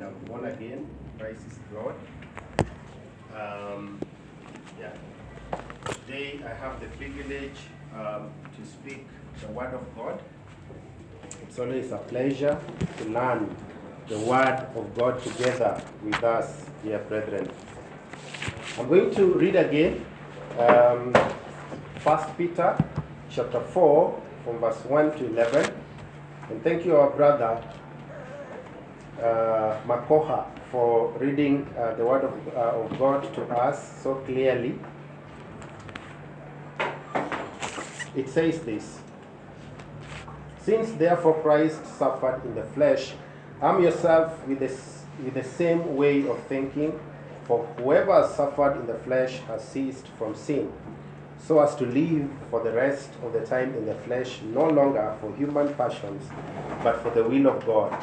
and I'm born again. Christ is Lord. Um, yeah. Today I have the privilege um, to speak the Word of God. It's always a pleasure to learn the Word of God together with us, dear brethren. I'm going to read again um, 1 Peter chapter 4 from verse 1 to 11. And thank you, our brother uh, Makoha, for reading uh, the Word of, uh, of God to us so clearly. It says this Since therefore Christ suffered in the flesh, arm yourself with the, with the same way of thinking, for whoever has suffered in the flesh has ceased from sin, so as to live for the rest of the time in the flesh, no longer for human passions, but for the will of God.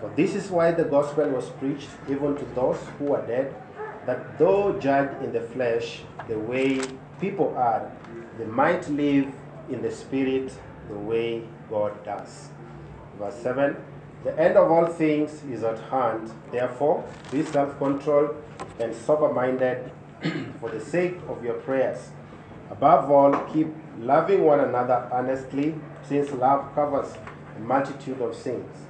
For this is why the gospel was preached even to those who are dead, that though judged in the flesh the way people are, they might live in the spirit the way God does. Verse 7 The end of all things is at hand. Therefore, be self controlled and sober minded for the sake of your prayers. Above all, keep loving one another earnestly, since love covers a multitude of sins.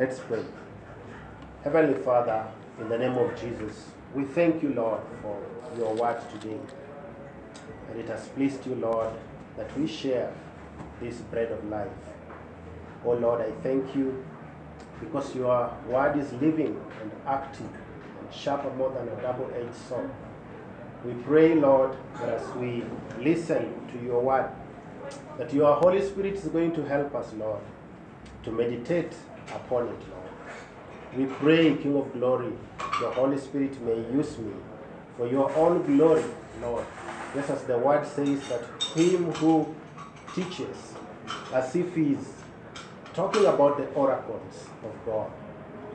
Let's pray. Heavenly Father, in the name of Jesus, we thank you, Lord, for your word today. And it has pleased you, Lord, that we share this bread of life. Oh Lord, I thank you because your word is living and active and sharper more than a double edged sword. We pray, Lord, that as we listen to your word, that your Holy Spirit is going to help us, Lord, to meditate upon it, Lord. We pray, King of glory, your Holy Spirit may use me for your own glory, Lord. Just as the word says that him who teaches as if he's talking about the oracles of God,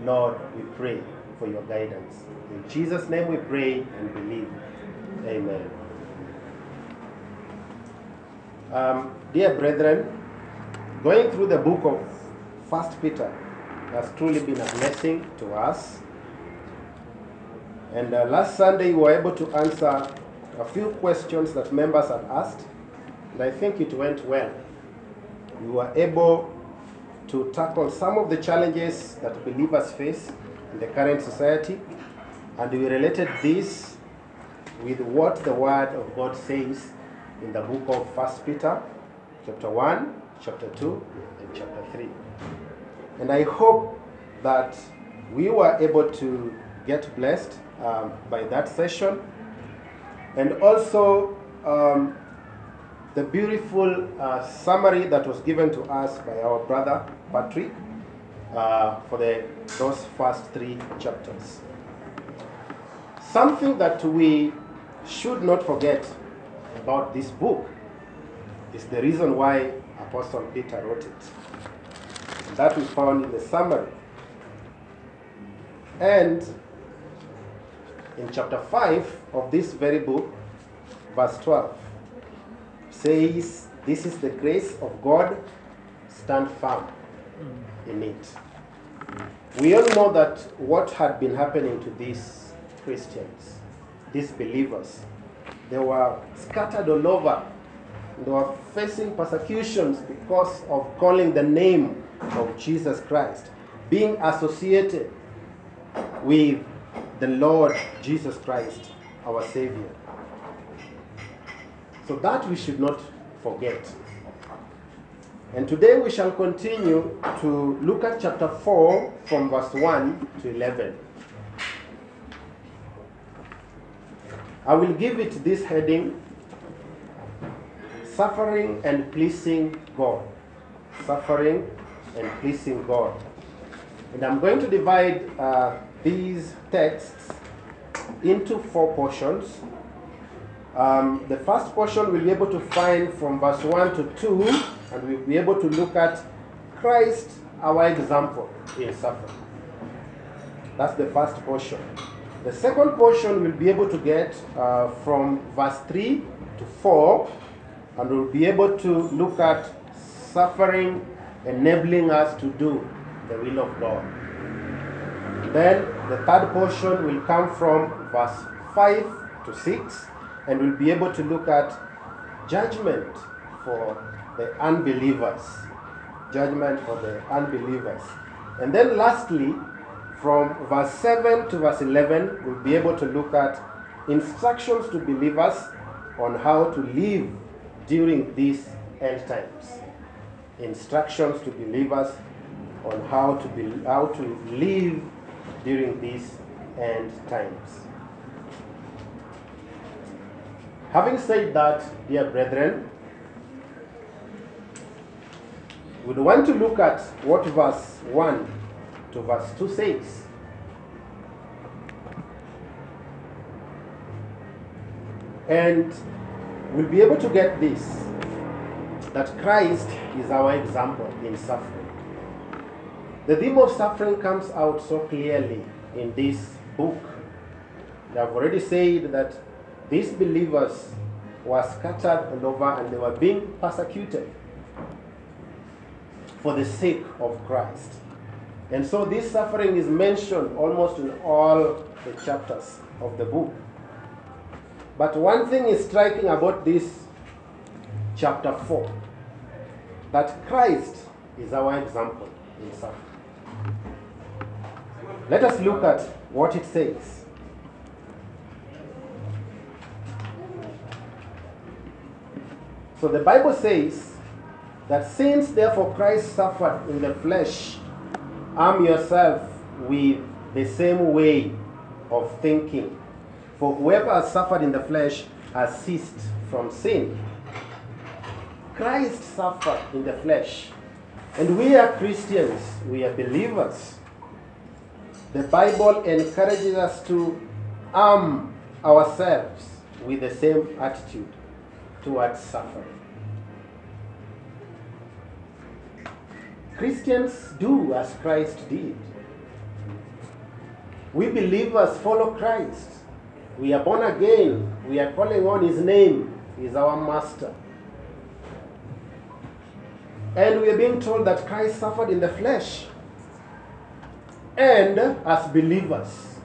Lord, we pray for your guidance. In Jesus' name we pray and believe. Amen. Um, dear brethren, going through the book of First Peter has truly been a blessing to us. And uh, last Sunday, we were able to answer a few questions that members had asked, and I think it went well. We were able to tackle some of the challenges that believers face in the current society, and we related this with what the Word of God says in the book of First Peter, chapter 1, chapter 2, and chapter 3. And I hope that we were able to get blessed um, by that session. And also um, the beautiful uh, summary that was given to us by our brother Patrick uh, for the, those first three chapters. Something that we should not forget about this book is the reason why Apostle Peter wrote it that we found in the summary. And in chapter 5 of this very book, verse 12, says, This is the grace of God, stand firm in it. We all know that what had been happening to these Christians, these believers, they were scattered all over. They were facing persecutions because of calling the name of Jesus Christ, being associated with the Lord Jesus Christ, our Savior. So that we should not forget. And today we shall continue to look at chapter 4 from verse 1 to 11. I will give it this heading Suffering and Pleasing God. Suffering and Pleasing God. And I'm going to divide uh, these texts into four portions. Um, the first portion we'll be able to find from verse 1 to 2, and we'll be able to look at Christ, our example in suffering. That's the first portion. The second portion we'll be able to get uh, from verse 3 to 4, and we'll be able to look at suffering enabling us to do the will of God. Then the third portion will come from verse 5 to 6, and we'll be able to look at judgment for the unbelievers. Judgment for the unbelievers. And then lastly, from verse 7 to verse 11, we'll be able to look at instructions to believers on how to live during these end times. Instructions to believers on how to be, how to live during these end times. Having said that, dear brethren, we want to look at what verse 1 to verse 2 says. And we'll be able to get this that Christ is our example in suffering. The theme of suffering comes out so clearly in this book. They have already said that these believers were scattered all over and they were being persecuted for the sake of Christ. And so this suffering is mentioned almost in all the chapters of the book. But one thing is striking about this chapter 4 that Christ is our example in suffering. Let us look at what it says. So the Bible says that since therefore Christ suffered in the flesh, arm yourself with the same way of thinking. For whoever has suffered in the flesh has ceased from sin. Christ suffered in the flesh. And we are Christians, we are believers. The Bible encourages us to arm ourselves with the same attitude towards suffering. Christians do as Christ did. We believers follow Christ. We are born again. We are calling on His name. He is our Master. And we are being told that Christ suffered in the flesh. And as believers,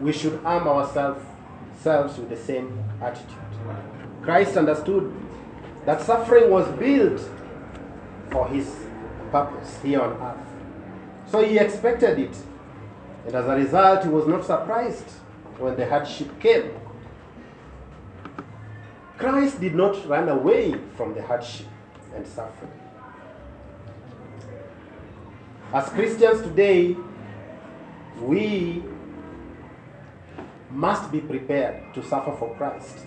we should arm ourselves selves with the same attitude. Christ understood that suffering was built for his purpose here on earth. So he expected it. And as a result, he was not surprised when the hardship came. Christ did not run away from the hardship and suffering. As Christians today, we must be prepared to suffer for Christ.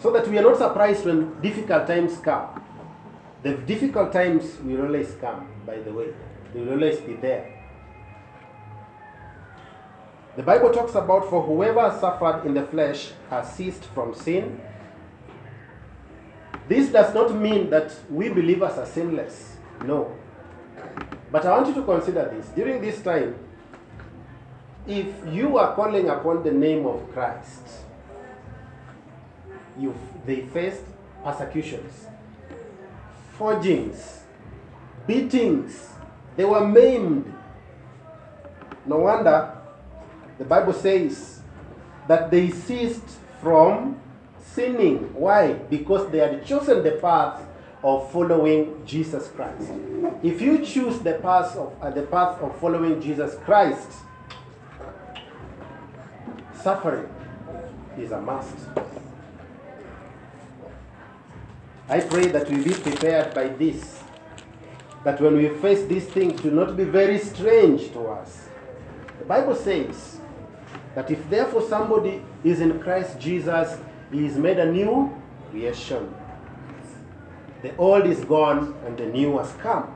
So that we are not surprised when difficult times come. The difficult times will always come, by the way, they will always be there. The Bible talks about for whoever has suffered in the flesh has ceased from sin. This does not mean that we believers are sinless. No. But I want you to consider this. During this time, if you are calling upon the name of Christ, you they faced persecutions, forgings, beatings. They were maimed. No wonder the Bible says that they ceased from sinning. Why? Because they had chosen the path of following Jesus Christ. If you choose the path of uh, the path of following Jesus Christ, suffering is a must. I pray that we be prepared by this, that when we face these things, do not be very strange to us. The Bible says that if therefore somebody is in Christ Jesus, he is made a new creation. The old is gone and the new has come.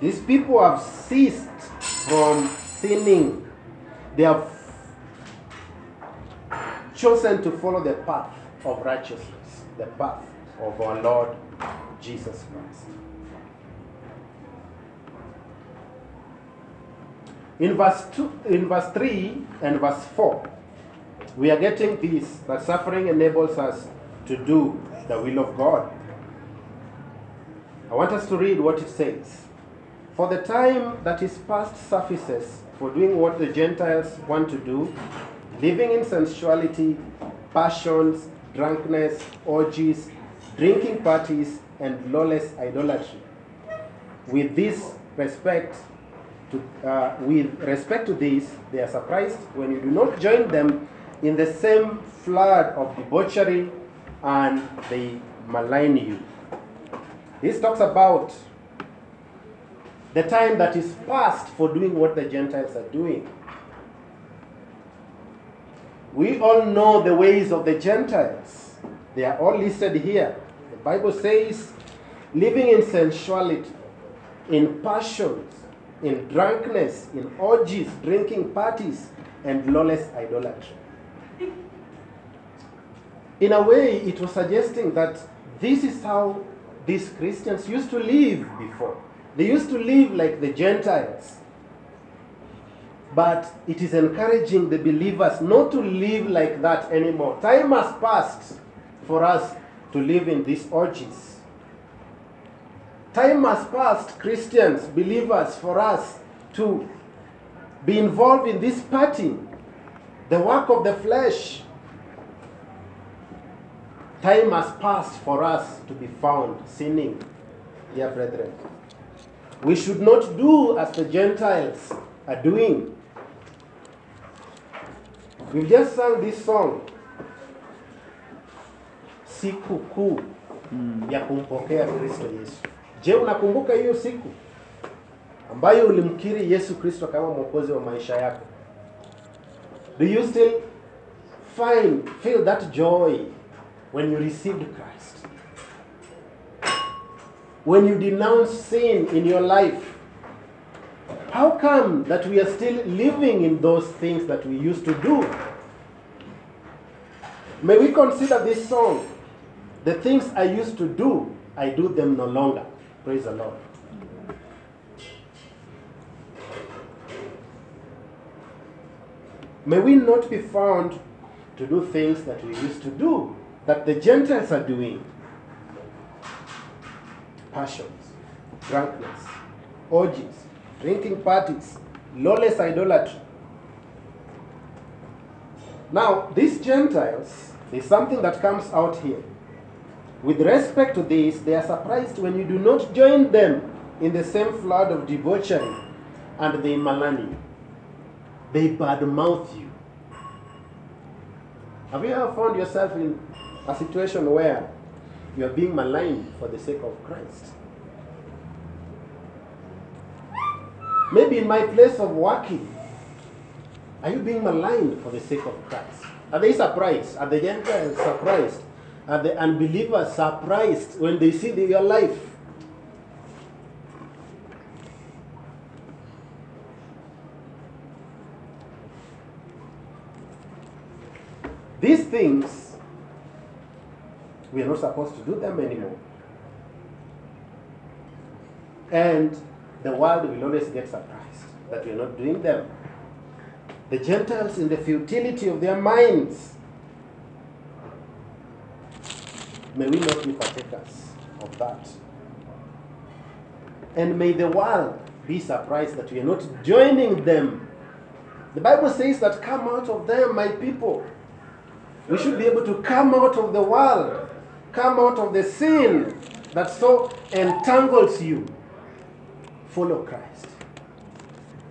These people have ceased from sinning. They have chosen to follow the path of righteousness, the path of our Lord Jesus Christ. In verse, two, in verse 3 and verse 4, we are getting this that suffering enables us to do the will of God. I want us to read what it says. For the time that is past suffices for doing what the Gentiles want to do, living in sensuality, passions, drunkenness, orgies, drinking parties, and lawless idolatry. With this respect, to, uh, with respect to this, they are surprised when you do not join them in the same flood of debauchery and they malign you. This talks about the time that is past for doing what the Gentiles are doing. We all know the ways of the Gentiles. They are all listed here. The Bible says, living in sensuality, in passions, in drunkenness, in orgies, drinking parties, and lawless idolatry. In a way, it was suggesting that this is how these Christians used to live before. They used to live like the Gentiles. But it is encouraging the believers not to live like that anymore. Time has passed for us to live in these orgies. Time has passed, Christians, believers, for us to be involved in this party, the work of the flesh. Time has passed for us to be found sinning, dear brethren. We should not do as the Gentiles are doing. We've just sung this song, siku kuu hmm. ya kumpokea Kristo Yesu. Je, unakumbuka hiyo siku ambayo ulimkiri Yesu Kristo kama mwokozi wa maisha yako? Do you still find feel that joy when you received Christ? When you denounce sin in your life? How come that we are still living in those things that we used to do? May we consider this song. The things I used to do, I do them no longer. Praise the Lord. May we not be found to do things that we used to do, that the Gentiles are doing. Passions, drunkenness, orgies, drinking parties, lawless idolatry. Now, these Gentiles, there's something that comes out here. With respect to this, they are surprised when you do not join them in the same flood of debauchery and they malign you. They badmouth you. Have you ever found yourself in a situation where you are being maligned for the sake of Christ? Maybe in my place of working, are you being maligned for the sake of Christ? Are they surprised? Are the Gentiles surprised? Are the unbelievers surprised when they see your life? These things, we are not supposed to do them anymore. And the world will always get surprised that we are not doing them. The Gentiles, in the futility of their minds, may we not be partakers of that. And may the world be surprised that we are not joining them. The Bible says that come out of them, my people. We should be able to come out of the world, come out of the sin, that so entangles you, follow Christ.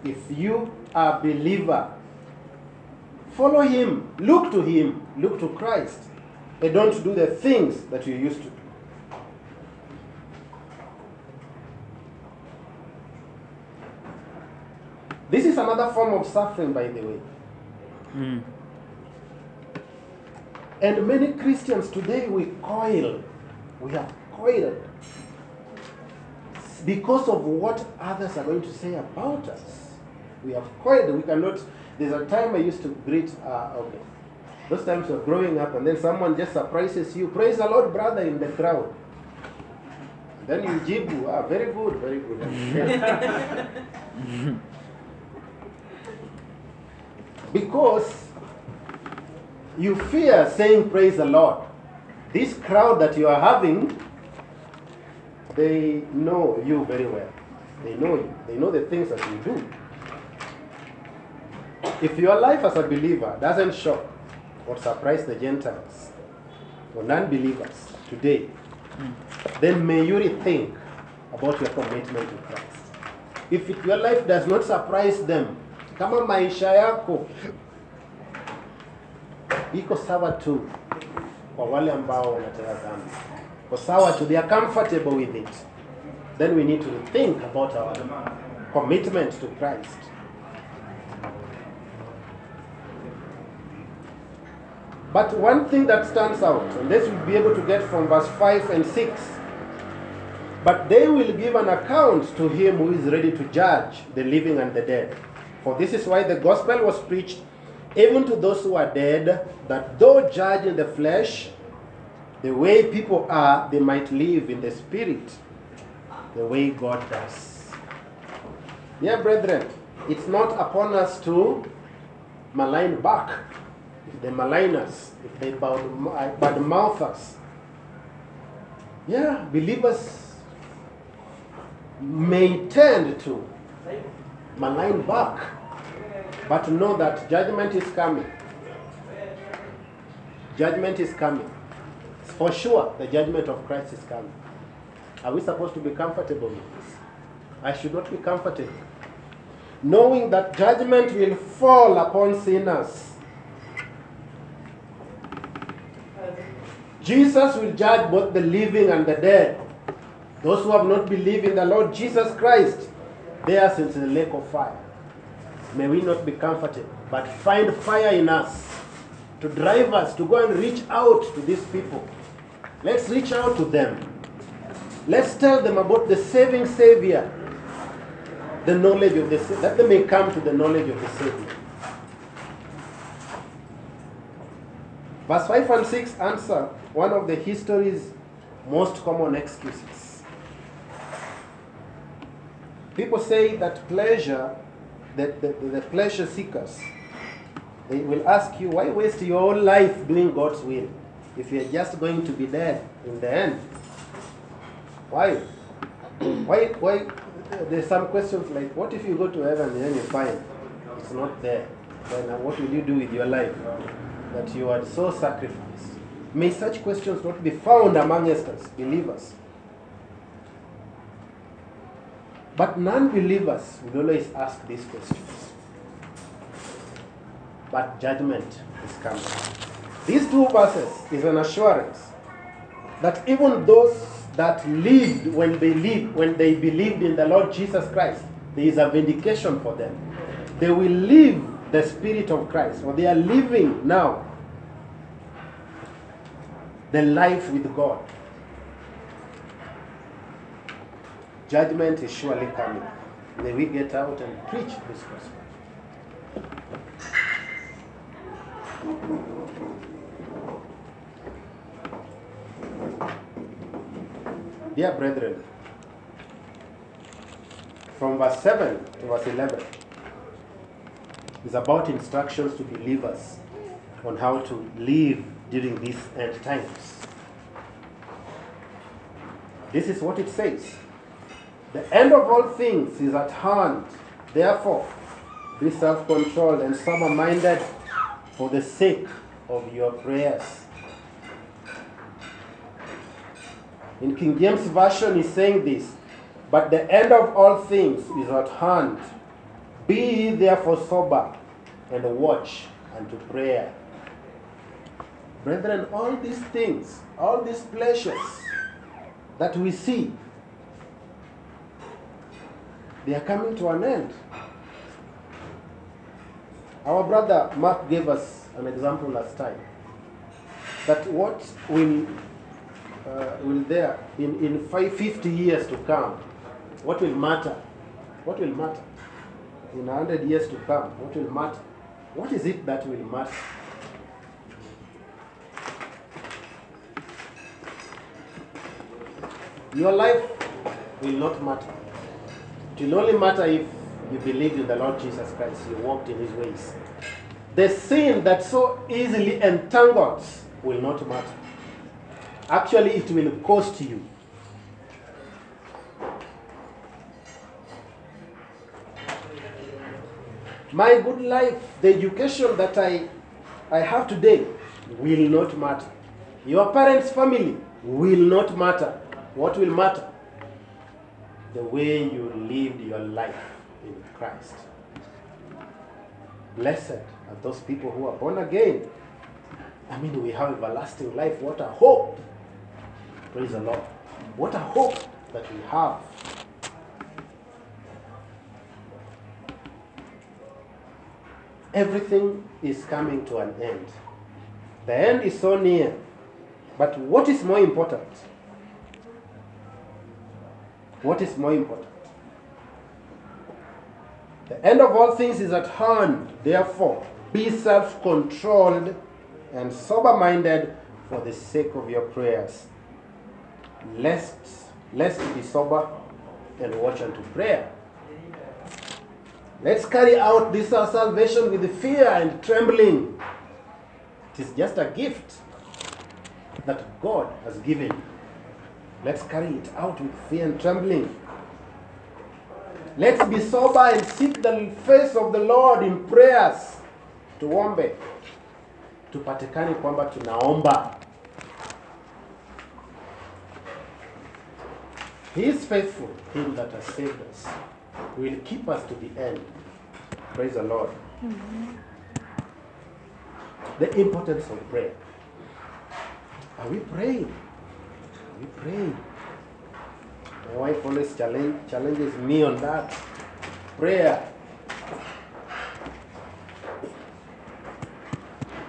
If you are a believer, follow Him, look to Him, look to Christ, and don't do the things that you used to do. This is another form of suffering, by the way. Mm. And many Christians today, we coil. We have coiled because of what others are going to say about us. We have coiled. We cannot. There's a time I used to greet. Uh, okay, those times of growing up, and then someone just surprises you. Praise the Lord, brother, in the crowd. Then you jibu. Ah, very good, very good. because you fear saying praise the Lord. This crowd that you are having, they know you very well. They know you. They know the things that you do. If your life as a believer doesn't shock or surprise the Gentiles or non believers today, hmm. then may you rethink about your commitment to Christ. If it, your life does not surprise them, kama maisha yako iko sawa tu kwa wale ambao wanatenda dhambi, iko sawa tu, they are comfortable with it, then we need to think about our commitment to Christ. But one thing that stands out, and this we'll be able to get from verse 5 and 6 but they will give an account to him who is ready to judge the living and the dead. For this is why the gospel was preached even to those who are dead, that though judged in the flesh, the way people are, they might live in the spirit, the way God does. Dear brethren, it's not upon us to malign back. If they malign us, if they bad, bad mouth us, yeah, believers may tend to malign back, but know that judgment is coming. Judgment is coming. For sure, the judgment of Christ is coming. Are we supposed to be comfortable with this? I should not be comfortable. Knowing that judgment will fall upon sinners. Jesus will judge both the living and the dead. Those who have not believed in the Lord Jesus Christ, they are sent to the lake of fire. May we not be comforted, but find fire in us to drive us to go and reach out to these people. Let's reach out to them. Let's tell them about the saving Savior, the knowledge of the that they may come to the knowledge of the Savior. Verse 5 and 6 answer one of the history's most common excuses. People say that pleasure, that the, the, pleasure seekers, they will ask you, why waste your whole life doing God's will if you're just going to be dead in the end? Why? why? Why? There's some questions like, what if you go to heaven and then you find it's not there? Then what will you do with your life that you are so sacrificed? May such questions not be found among us, believers. But non believers would always ask these questions. But judgment is coming. These two verses is an assurance that even those that lived when they lived, when they believed in the Lord Jesus Christ, there is a vindication for them. They will live the Spirit of Christ, or they are living now the life with God. Judgment is surely coming. May we get out and preach this gospel. Dear brethren, from verse 7 to verse 11 is about instructions to believers on how to live during these end times. This is what it says. The end of all things is at hand. Therefore, be self controlled and sober minded for the sake of your prayers. In King James Version, he's saying this But the end of all things is at hand. Be therefore sober and watch unto prayer. Brethren, all these things, all these pleasures that we see, they are coming to an end. Our brother Mark gave us an example last time that what will uh, will there in in five, 50 years to come, what will matter? What will matter? In 100 years to come, what will matter? What is it that will matter? Your life will not matter. It will only matter if you believed in the Lord Jesus Christ, you walked in his ways. The sin that so easily entangles will not matter. Actually, it will cost you. My good life, the education that I, I have today, will not matter. Your parents' family will not matter. What will matter? The way you lived your life in Christ. Blessed are those people who are born again. I mean, we have everlasting life. What a hope! Praise the Lord. What a hope that we have. Everything is coming to an end. The end is so near. But what is more important? What is more important? The end of all things is at hand. Therefore, be self controlled and sober minded for the sake of your prayers. Lest, lest be sober and watch unto prayer. Let's carry out this our salvation with fear and trembling. It is just a gift that God has given. Let's carry it out with fear and trembling. Let's be sober and seek the face of the Lord in prayers. Tuombe. Tupatikane kwamba tunaomba. He is faithful, him that has saved us. Will keep us to the end. Praise the Lord. The importance of prayer. Are we praying? Are we praying? My wife always challenge, challenges me on that. Prayer.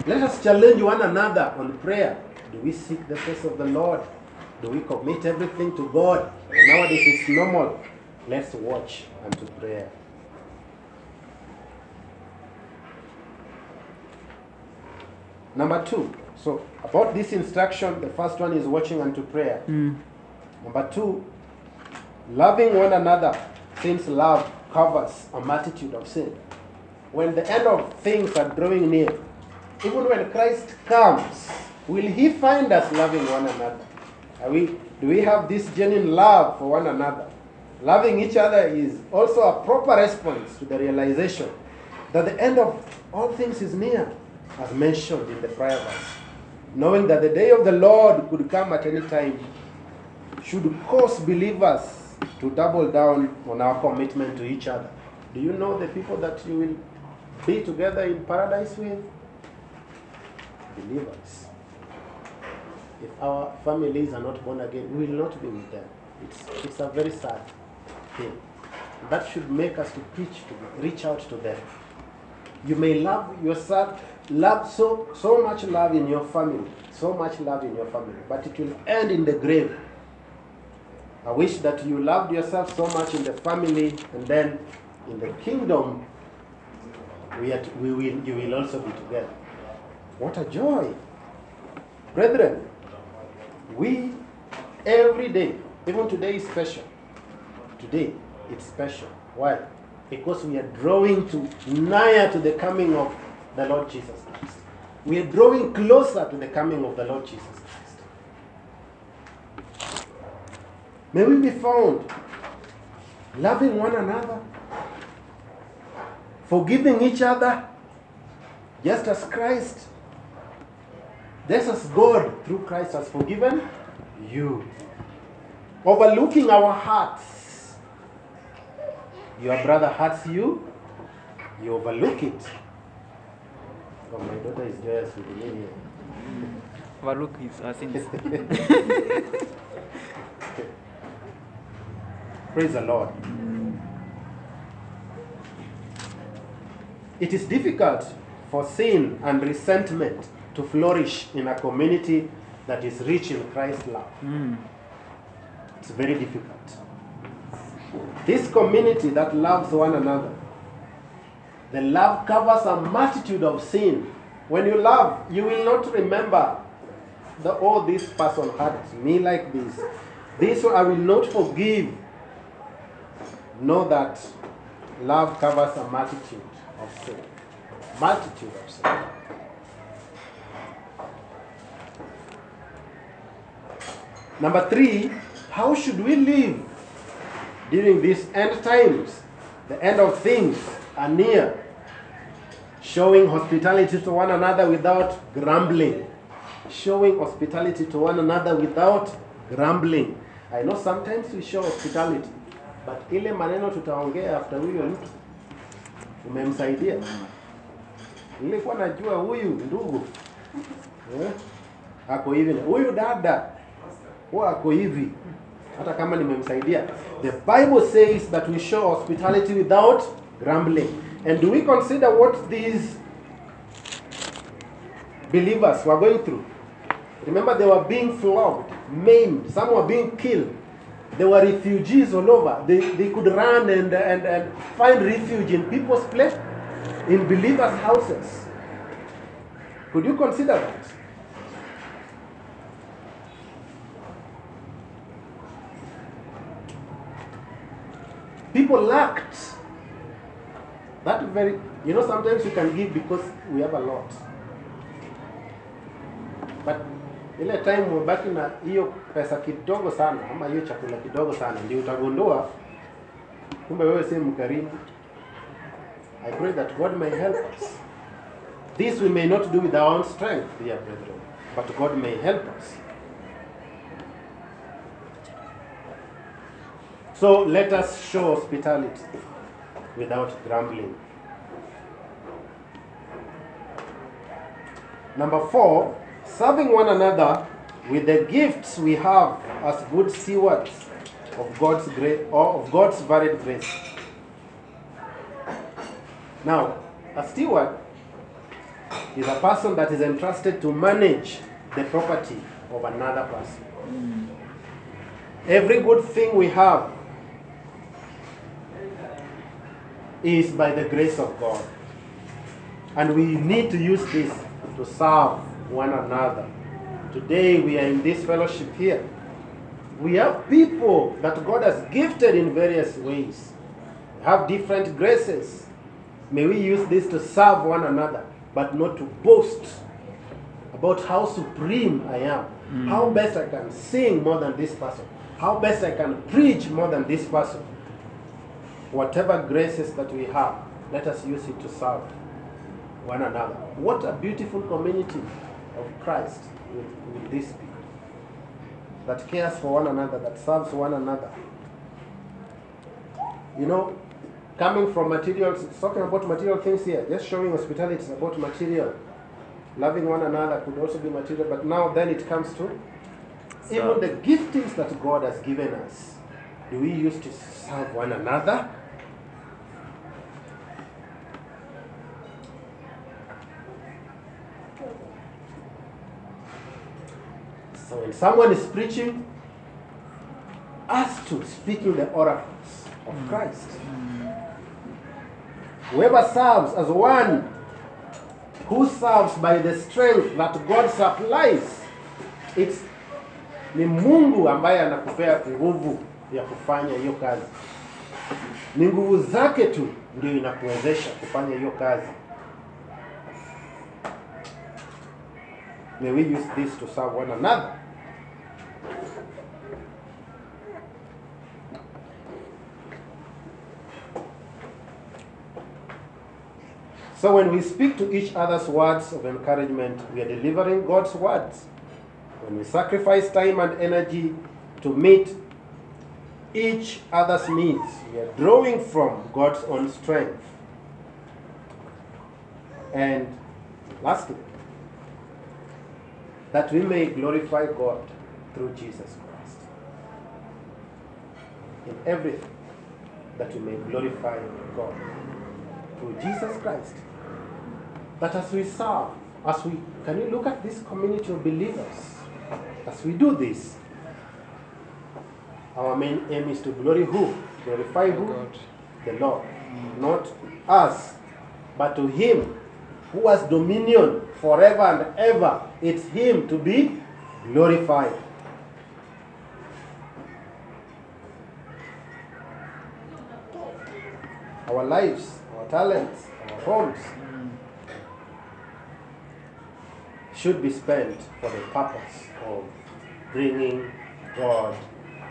Let us challenge one another on prayer. Do we seek the face of the Lord? Do we commit everything to God? Nowadays it's normal. Let's watch and to prayer. Number two. So about this instruction, the first one is watching unto prayer. Hmm. Number two, loving one another, since love covers a multitude of sin. When the end of things are drawing near, even when Christ comes, will He find us loving one another? Are we, do we have this genuine love for one another? Loving each other is also a proper response to the realization that the end of all things is near, as mentioned in the prior verse. Knowing that the day of the Lord could come at any time should cause believers to double down on our commitment to each other. Do you know the people that you will be together in paradise with? Believers. If our families are not born again, we will not be with them. It's, it's a very sad thing. That should make us to preach to them, reach out to them. You may love yourself, love so so much love in your family, so much love in your family, but it will end in the grave. I wish that you loved yourself so much in the family, and then in the kingdom, we, are, we will you will also be together. What a joy, brethren! We every day, even today is special. Today it's special. Why? Because we are drawing to nigher to the coming of the Lord Jesus Christ. We are drawing closer to the coming of the Lord Jesus Christ. May we be found loving one another, forgiving each other, just as Christ, just as God through Christ has forgiven you. overlooking our hearts. Your brother hurts you, you overlook it. Oh, my daughter is joyous with me here. Overlook his sins. Praise the Lord. It is difficult for sin and resentment to flourish in a community that is rich in Christ's love. Mm. It's very difficult. This community that loves one another, the love covers a multitude of sin. When you love, you will not remember the oh this person hurt me like this. This I will not forgive. Know that love covers a multitude of sin. Multitude of sin. Number three, how should we live during these end times? The end of things are near. Showing hospitality to one another without grumbling. Showing hospitality to one another without grumbling. I know sometimes we show hospitality, but ile maneno tutaongea after huyo mtu umemsaidia. Nilikuwa najua huyu ndugu eh, ako hivi, huyu dada huwa ako hivi, hata kama nimemsaidia. The Bible says that we show hospitality without grumbling. And do we consider what these believers were going through? Remember, they were being flogged, maimed, some were being killed. They were refugees all over. They, they could run and, and, and find refuge in people's place, in believers' houses. Could you consider that? People lacked that very, you know, sometimes you can give because we have a lot. But ile time umebaki na hiyo pesa kidogo sana ama hiyo chakula kidogo sana, ndio utagundua kumbe wewe si mkarimu. I pray that God may help us. This we may not do with our own strength, dear brethren, but God may help us. So let us show hospitality without grumbling. Number four, serving one another with the gifts we have as good stewards of God's grace or of God's varied grace. Now, a steward is a person that is entrusted to manage the property of another person. Mm. Every good thing we have is by the grace of God. And we need to use this to serve one another. Today we are in this fellowship here. We have people that God has gifted in various ways, have different graces. May we use this to serve one another, but not to boast about how supreme I am, how mm. best I can sing more than this person, how best I can preach more than this person. Whatever graces that we have, let us use it to serve one another. What a beautiful community of Christ with, with these people that cares for one another, that serves one another. You know, coming from materials, it's talking about material things here, just showing hospitality is about material. Loving one another could also be material, but now then it comes to even the giftings that God has given us. Do we use to serve one another? So when someone is preaching, us to speaking the oracles of mm. Christ. Whoever serves as one who serves by the strength that God supplies, it's ni Mungu ambaye anakupea nguvu ya kufanya hiyo kazi. Ni nguvu zake tu ndio inakuwezesha kufanya hiyo kazi. May we use this to serve one another. So when we speak to each other's words of encouragement, we are delivering God's words. When we sacrifice time and energy to meet each other's needs. We are drawing from God's own strength. And lastly, that we may glorify God through Jesus Christ. In everything, that we may glorify God through Jesus Christ. That as we serve, as we can you look at this community of believers, as we do this, our main aim is to glory who? Glorify who? God. The Lord. Not us, but to Him who has dominion forever and ever. It's Him to be glorified. Our lives, our talents, our homes should be spent for the purpose of bringing God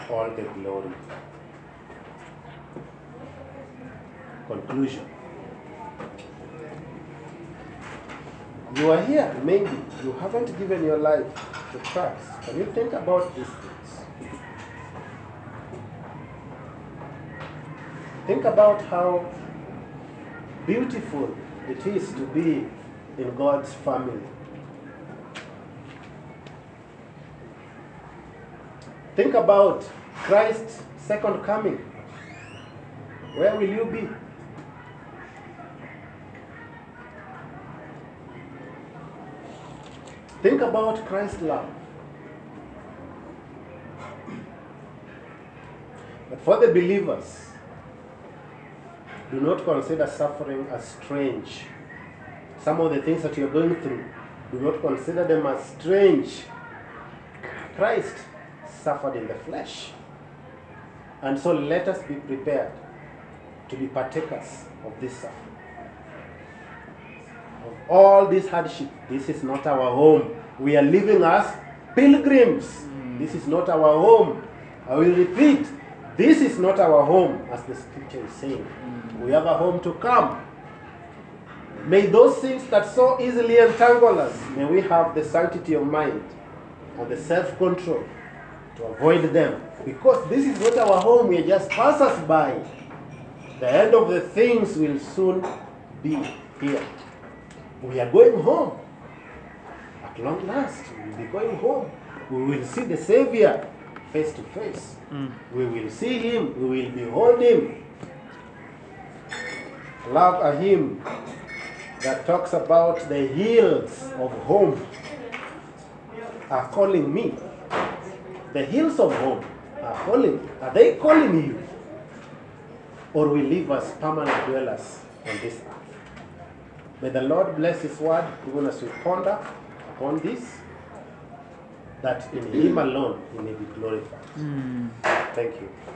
all the glory. Conclusion. You are here, maybe you haven't given your life to Christ. Can you think about these things? Think about how beautiful it is to be in God's family. Think about Christ's second coming. Where will you be? Think about Christ's love. But for the believers, do not consider suffering as strange. Some of the things that you're going through, do not consider them as strange. Christ suffered in the flesh. And so let us be prepared to be partakers of this suffering. Of all this hardship, this is not our home. We are living as pilgrims. Mm. This is not our home. I will repeat, this is not our home, as the scripture is saying. Mm. We have a home to come. May those things that so easily entangle us, may we have the sanctity of mind and the self control to avoid them. Because this is not our home, we are just passers by. The end of the things will soon be here. We are going home. At long last, we will be going home. We will see the Savior face to face. Mm. We will see Him, we will behold Him. Love a hymn that talks about the hills of home are calling me. The hills of home are calling. Are they calling you? Or we live as permanent dwellers on this earth? May the Lord bless His word, even as we ponder upon this, that in Him alone He may be glorified. Hmm. Thank you.